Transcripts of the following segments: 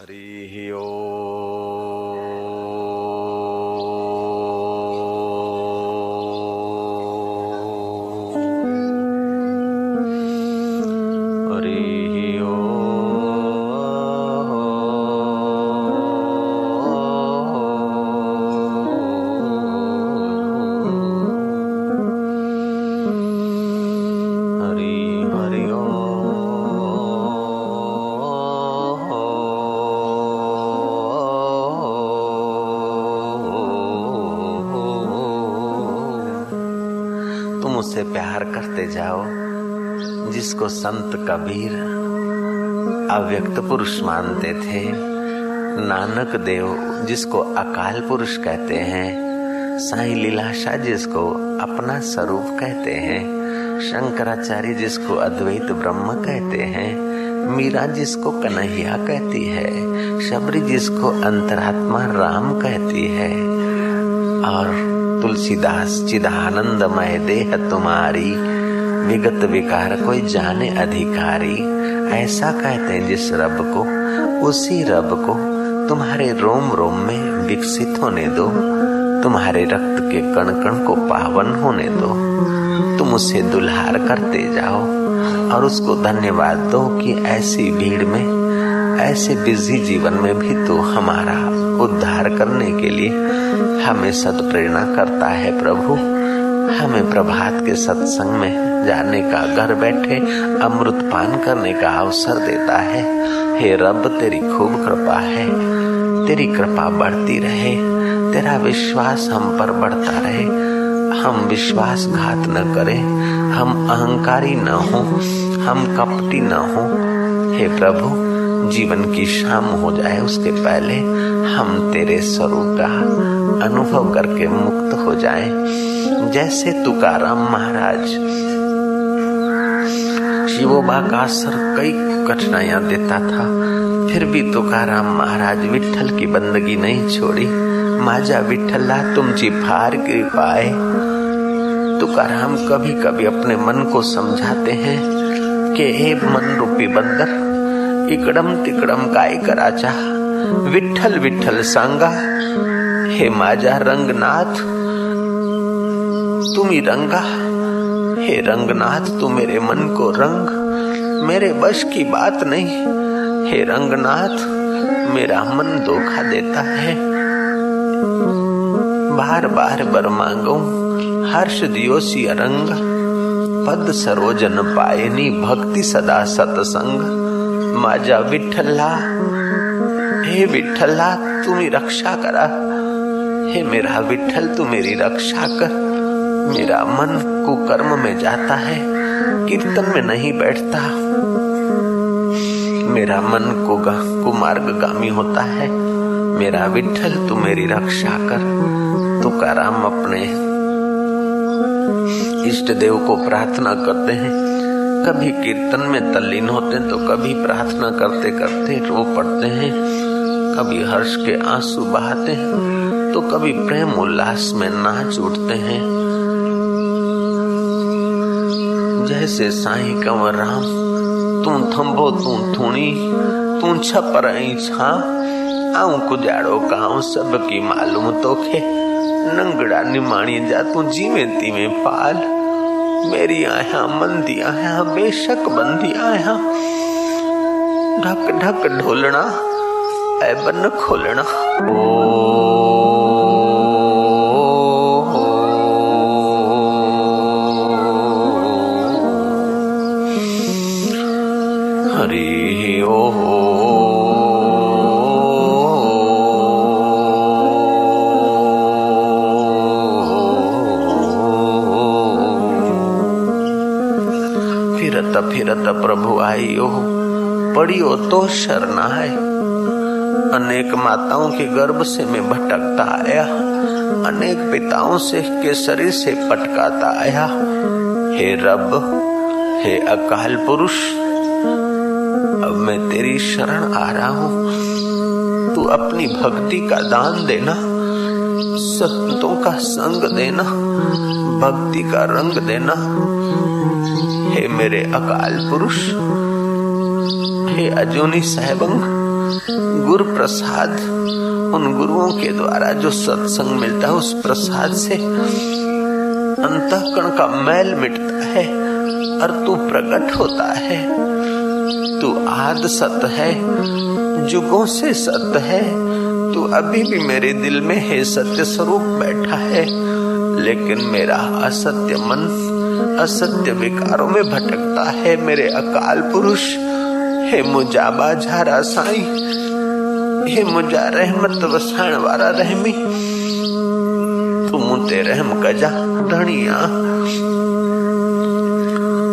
हरिः ओ जाओ, जिसको संत कबीर अव्यक्त पुरुष मानते थे। नानक देव, जिसको अकाल पुरुष कहते हैं, साईं लीलाशाह जिसको अपना स्वरूप कहते हैं, शंकराचार्य जिसको अद्वैत ब्रह्म कहते हैं, मीरा जिसको कन्हैया कहती है, शबरी जिसको अंतरात्मा राम कहती है, और तुलसीदास चिदानंदमय देह तुम्हारी विगत विकार कोई जाने अधिकारी ऐसा कहते हैं जिस रब को, उसी रब को तुम्हारे रोम रोम में विकसित होने दो, तुम्हारे रक्त के कण कण को पावन होने दो, तुम उसे दुल्हार करते जाओ और उसको धन्यवाद दो कि ऐसी भीड़ में, ऐसे बिज़ी जीवन में भी तो हमारा उद्धार करने के लिए हमें सद प्रेरणा करता है प्रभु। हमें प्रभात के सत्संग में जाने का घर बैठे अमृत पान करने का अवसर देता है। हे रब, तेरी खूब कृपा है। तेरी कृपा बढ़ती रहे। तेरा विश्वास हम पर बढ़ता रहे। हम विश्वासघात न करें। हम अहंकारी न हो। हम कपटी न हो। हे प्रभु, जीवन की शाम हो जाए उसके पहले हम तेरे स्वरूप का अनुभव करके मुक्त हो जाएँ। जैसे तुकाराम महाराज। शिवोबा का असर कई कठिनाइयाँ देता था, फिर भी तुकाराम महाराज विठल की बंदगी नहीं छोड़ी। माजा विठला तुमची फार कृपाए। तुकाराम कभी कभी अपने मन को समझाते हैं कि हे मन रूपी बंदर इकड़म तिकड़म काय कराचा विठल विठल सांगा, हे माजा रंगनाथ तुम ही रंगा। हे रंगनाथ तू मेरे मन को रंग। मेरे बश की बात नहीं। हे रंगनाथ, मेरा मन धोखा देता है। बार बार बर मांगो, हर्ष दियो सी अरंग पद सरोजन पायनी, भक्ति सदा सतसंग। माजा विठला हे विठला तुम्ही रक्षा करा। हे मेरा विठल तू मेरी रक्षा कर। मेरा मन कुकर्म में जाता है, कीर्तन में नहीं बैठता। मेरा मन को कुमार्गामी होता है। मेरा विठल तू मेरी रक्षा कर तुकाराम अपने। इष्ट देव को प्रार्थना करते हैं। कभी कीर्तन में तल्लीन होते हैं तो कभी प्रार्थना करते करते रो पड़ते हैं। कभी हर्ष के आँसू बहाते हैं तो कभी प्रेम उल्लास में नाच उठते हैं। जैसे साईं कंवर राम, तू थंबो तू थूणी, तू छपर छा। आऊँ कुजाड़ो सब की मालूम तोखे, नंगड़ा निमाणी जा तू जीवे तीवे पाल। मेरी आया मंदी आया बेशक बंदी आया ढक ढक ढोलना ऐबन खोलना ओ फिरत प्रभु आइयो। हो तो शरणा है अनेक माताओं के गर्भ से मैं भटकता आया। अनेक पिताओं से के शरीर से पटकाता आया। हे रब, हे अकाल पुरुष, अब मैं तेरी शरण आ रहा हूँ। तू अपनी भक्ति का दान देना संतों का संग देना, भक्ति का रंग देना हे मेरे अकाल पुरुष, हे अजूनी साहेबंग गुरु प्रसाद उन गुरुओं के द्वारा जो सत्संग मिलता है, उस प्रसाद से अंतकरण का मैल मिटता है और तू प्रकट होता है। तू आद सत है, जुगों से सत्य है। तू अभी भी मेरे दिल में है सत्य स्वरूप बैठा है, लेकिन मेरा असत्य मन असत्य विकारों में भटकता है मेरे अकाल पुरुष। हे मुझा बाझारा साई, हे मुझा रहमत वसाण वारा रहमी तू मुते रहम कजा धणिया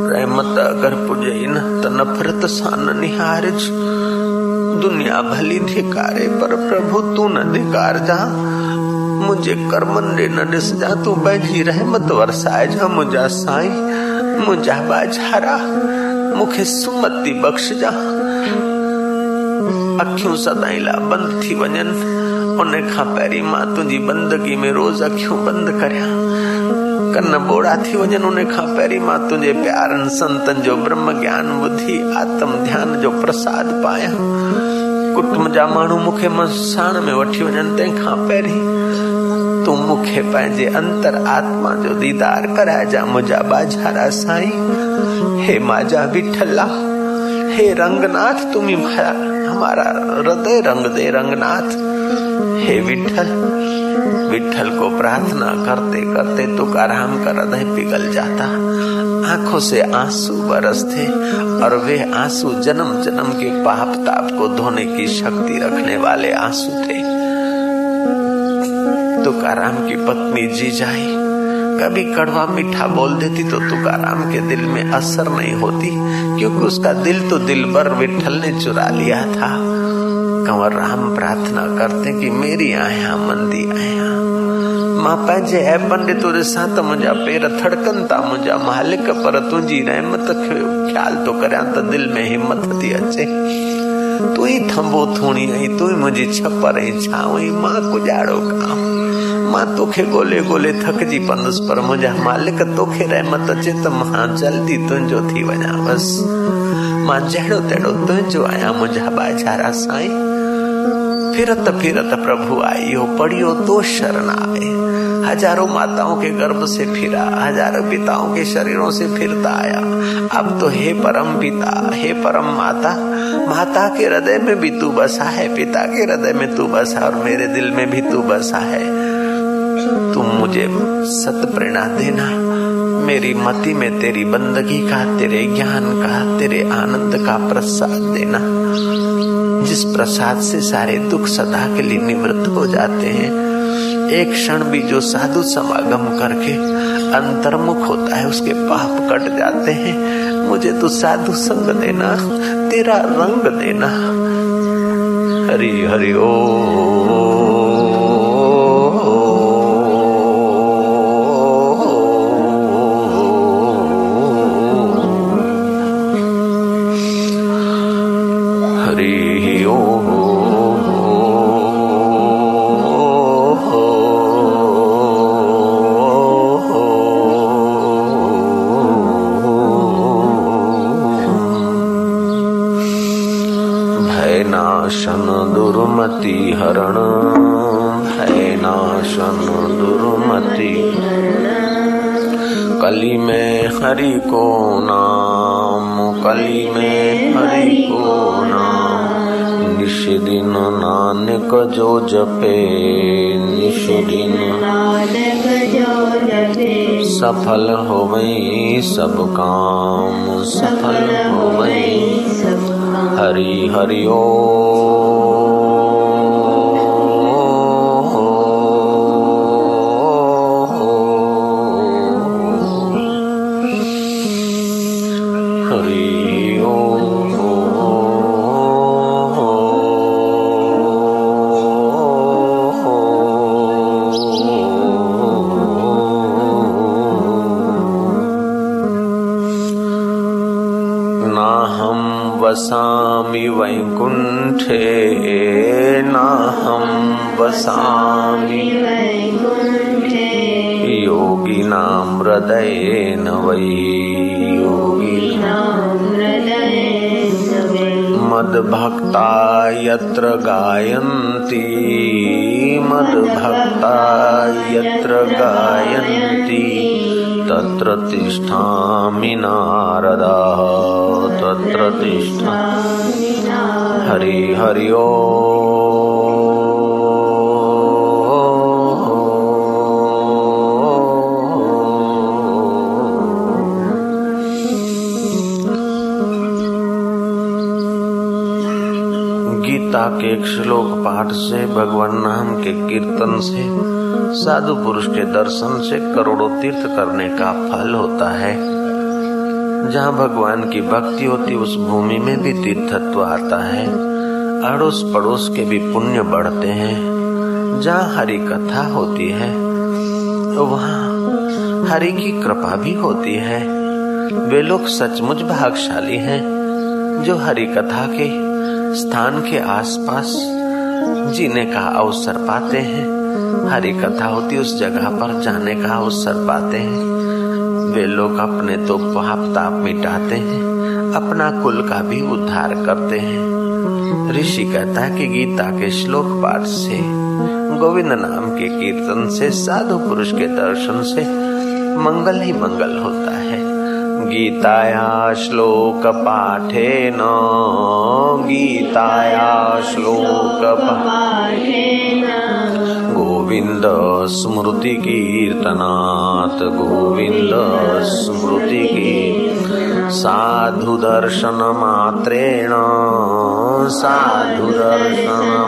रहमत अगर पुजे न त नफरत सान निहारज, दुनिया भली धिकारे पर प्रभु तू न धिकार जा। मुझे कर्मन रे न ॾिस जा तू पंहिंजी रहमत वरसाए जा मुंहिंजा साईं मुंहिंजा बाझारा, मूंखे सुमति बख़्श जा। अखियूं सदाई लाइ बंदि थी वञनि उन खां पहिरीं माँ तुंहिंजी बंदगी में रोज़ अखियूं बंदि करियाँ। कन ॿोड़ा थी वञनि उन खां पहिरीं माँ तुंहिंजे प्यारनि संतनि जो ब्रह्म ज्ञान ॿुधी आत्म ध्यान जो प्रसाद पायां। कुटुंब जा माण्हू मूंखे मसाण में वठी वञनि, तंहिंखां पहिरीं तूं मूंखे पंहिंजे अंतर आत्मा जो दीदार कराइजा मुंहिंजा बाजारा साईं। हे माजा विठला, हे रंगनाथ तुम हमारा हृदय रंग दे रंगनाथ। हे विठल विठल को प्रार्थना करते करते तुकाराम का हृदय पिघल जाता। आँखों से आँसू बरसते और वे आँसू जन्म जन्म के पाप ताप को धोने की शक्ति रखने वाले आँसू थे। तुकाराम की पत्नी जी जाई। कभी कड़वा मीठा बोल देती तो तुकाराम के दिल में असर नहीं होती, क्योंकि उसका दिल तो दिल भर विठल ने चुरा लिया था। कंवर राम प्रार्थना करते कि मेरी आया, मंदी आया। माँ पंहिंजे ऐबनि ॾिठो ॾिसां त मुंहिंजा पेर थड़कनि था मुंहिंजा मालिक पर तुंहिंजी रहमत खे ख्याल थो करियाँ त दिल में हिमत थी अचे तू ही थंबो थूणी आई तू ही मुंहिंजी छपर ऐं छांव माँ कुॼाड़ो काम। माँ, तोखे ॻोल्हे ॻोल्हे थकिजी पवंदुसि पर मुंहिंजा मालिक तोखे रहमत अचे त माँ, जल्दी तुंहिंजो थी वञा बसि माँ जहिड़ो तहिड़ो तुंहिंजो आहियाँ मुंहिंजा बाजारा साईं। फिरत फिरत प्रभु आई हो पढ़ियो तो शरण आए हज़ारों माताओं के गर्भ से फिरा, हज़ारों पिताओं के शरीरों से फिरता आया। अब तो हे परम पिता, हे परम माता माता के हृदय में भी तू बसा है, पिता के हृदय में तू बसा और मेरे दिल में भी तू बसा है। तुम मुझे सत प्रेरणा देना, मेरी मति में तेरी बंदगी का, तेरे ज्ञान का, तेरे आनंद का प्रसाद देना। जिस प्रसाद से सारे दुख सदा के लिए निवृत्त हो जाते हैं, एक क्षण भी जो साधु समागम करके अंतर्मुख होता है, उसके पाप कट जाते हैं। मुझे तो साधु संग देना, तेरा रंग देना। हरी हरि ओ। हरि को नाम कली में हरि को नाम। निश दिन नानक जो जपे निश दिन सफल हो गई सब काम सफल हो गई हरि हरि ओ। वसामि योगिनां हृदयेन वै। मद्भक्ता यत्र गायन्ति। मद्भक्ता यत्र गायन्ति। तत्र तिष्ठामि नारदः। तत्र तिष्ठा। हरि हरि ओ। गीता के एक श्लोक पाठ से, भगवान नाम के कीर्तन से, साधु पुरुष के दर्शन से करोड़ों तीर्थ करने का फल होता है। जहाँ भगवान की भक्ति होती, उस भूमि में भी तीर्थत्व आता है। अड़ोस पड़ोस के भी पुण्य बढ़ते हैं। जहाँ हरि कथा होती है, वहाँ हरि की कृपा भी होती है। वे लोग सचमुच भागशाली हैं, जो हरि कथा के स्थान के आसपास जीने का अवसर पाते हैं। हरी कथा होती उस जगह पर जाने का अवसर पाते हैं। वे लोग अपने तो पाप ताप मिटाते हैं, अपना कुल का भी उद्धार करते हैं। ऋषि कहता है कि गीता के श्लोक पाठ से, गोविंद नाम के कीर्तन से, साधु पुरुष के दर्शन से मंगल ही मंगल होता है गीताया श्लोक पाठेन गीताया श्लोक गोविंद स्मृति कीर्तनात्। गोविंद स्मृति की साधु दर्शन मात्रेण। साधु दर्शन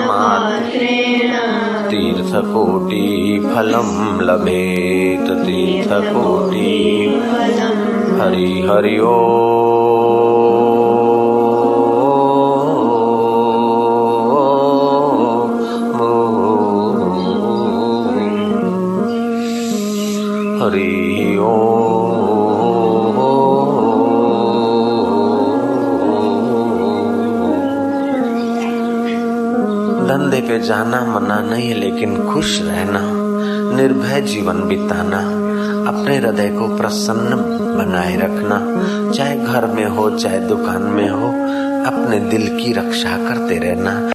तीर्थकोटि फलं लभेत। तीर्थकोटि हरि हरि ओ। हरि ओ। धंधे पे जाना मना नहीं, लेकिन खुश रहना, निर्भय जीवन बिताना। अपने हृदय को प्रसन्न बनाए रखना, चाहे घर में हो, चाहे दुकान में हो, अपने दिल की रक्षा करते रहना।